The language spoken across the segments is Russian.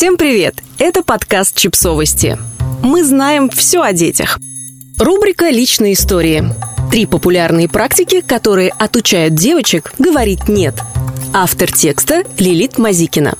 Всем привет! Это подкаст «Чипсовости». Мы знаем все о детях. Рубрика «Личные истории». Три популярные практики, которые отучают девочек говорить «нет». Автор текста Лилит Мазикина.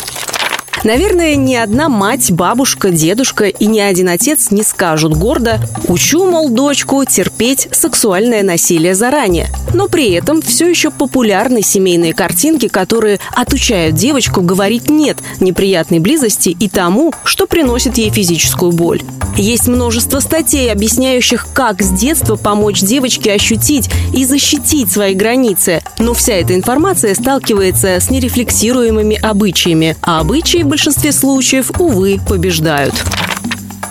Наверное, ни одна мать, бабушка, дедушка и ни один отец не скажут гордо «Учу, мол, дочку терпеть сексуальное насилие заранее». Но при этом все еще популярны семейные картинки, которые отучают девочку говорить «нет» неприятной близости и тому, что приносит ей физическую боль. Есть множество статей, объясняющих, как с детства помочь девочке ощутить и защитить свои границы. Но вся эта информация сталкивается с нерефлексируемыми обычаями, а обычаи большинстве случаев, увы, побеждают.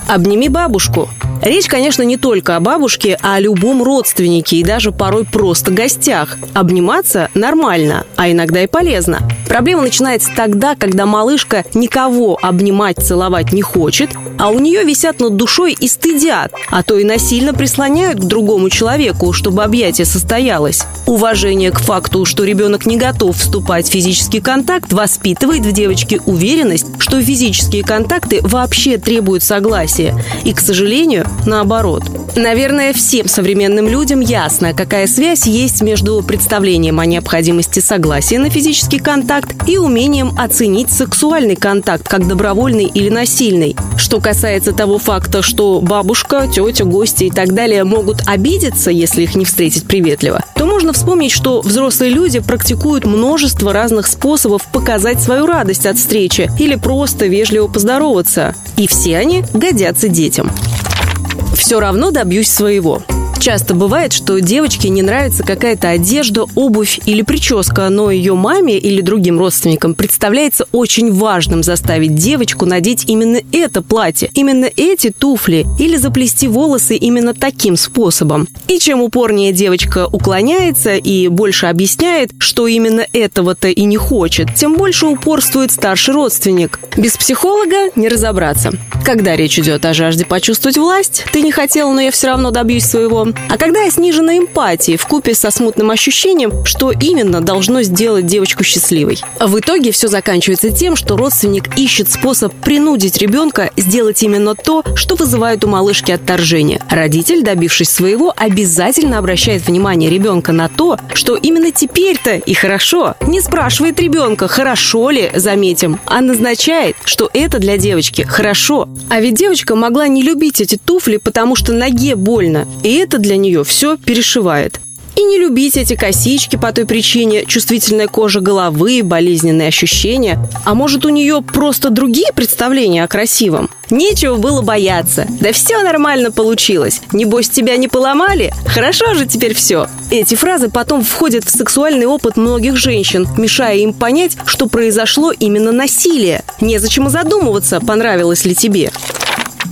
Обними бабушку. Речь, конечно, не только о бабушке, а о любом родственнике и даже порой просто гостях. Обниматься нормально, а иногда и полезно. Проблема начинается тогда, когда малышка никого обнимать, целовать не хочет, а у нее висят над душой и стыдят, а то и насильно прислоняют к другому человеку, чтобы объятие состоялось. Уважение к факту, что ребенок не готов вступать в физический контакт, воспитывает в девочке уверенность, что физические контакты вообще требуют согласия. И, к сожалению, наоборот. Наверное, всем современным людям ясно, какая связь есть между представлением о необходимости согласия на физический контакт и умением оценить сексуальный контакт как добровольный или насильный. Что касается того факта, что бабушка, тетя, гости и так далее могут обидеться, если их не встретить приветливо, то можно вспомнить, что взрослые люди практикуют множество разных способов показать свою радость от встречи или просто вежливо поздороваться. И все они годятся детям все равно добьюсь своего. Часто бывает, что девочке не нравится какая-то одежда, обувь или прическа, но ее маме или другим родственникам представляется очень важным заставить девочку надеть именно это платье, именно эти туфли или заплести волосы именно таким способом. И чем упорнее девочка уклоняется и больше объясняет, что именно этого-то и не хочет, тем больше упорствует старший родственник. Без психолога не разобраться. Когда речь идет о жажде почувствовать власть, ты не хотела, но я все равно добьюсь своего, а когда я снижена эмпатией в купе со смутным ощущением, что именно должно сделать девочку счастливой. В итоге все заканчивается тем, что родственник ищет способ принудить ребенка сделать именно то, что вызывает у малышки отторжение. Родитель, добившись своего, обязательно обращает внимание ребенка на то, что именно теперь-то и хорошо. Не спрашивает ребенка, хорошо ли, заметим, а назначает, что это для девочки хорошо. А ведь девочка могла не любить эти туфли, потому что ноге больно. И это для нее все перешивает. И не любить эти косички по той причине чувствительная кожа головы, болезненные ощущения. А может, у нее просто другие представления о красивом? Нечего было бояться. Да все нормально получилось. Небось, тебя не поломали? Хорошо же теперь все. Эти фразы потом входят в сексуальный опыт многих женщин, мешая им понять, что произошло именно насилие. Незачем и задумываться, понравилось ли тебе.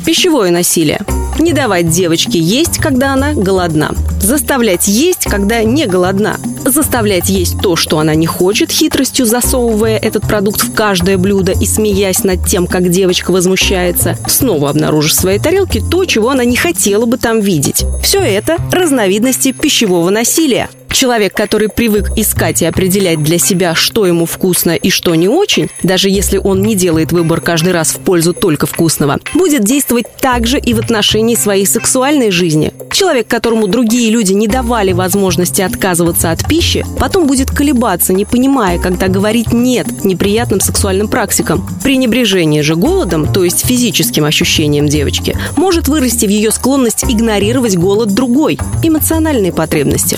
Пищевое насилие. Не давать девочке есть, когда она голодна. Заставлять есть, когда не голодна. Заставлять есть то, что она не хочет, хитростью засовывая этот продукт в каждое блюдо и смеясь над тем, как девочка возмущается. Снова обнаружишь в своей тарелке то, чего она не хотела бы там видеть. Все это разновидности пищевого насилия. Человек, который привык искать и определять для себя, что ему вкусно и что не очень, даже если он не делает выбор каждый раз в пользу только вкусного, будет действовать также и в отношении своей сексуальной жизни. Человек, которому другие люди не давали возможности отказываться от пищи, потом будет колебаться, не понимая, когда говорить «нет» неприятным сексуальным практикам. Пренебрежение же голодом, то есть физическим ощущением девочки, может вырасти в ее склонность игнорировать голод другой – эмоциональные потребности.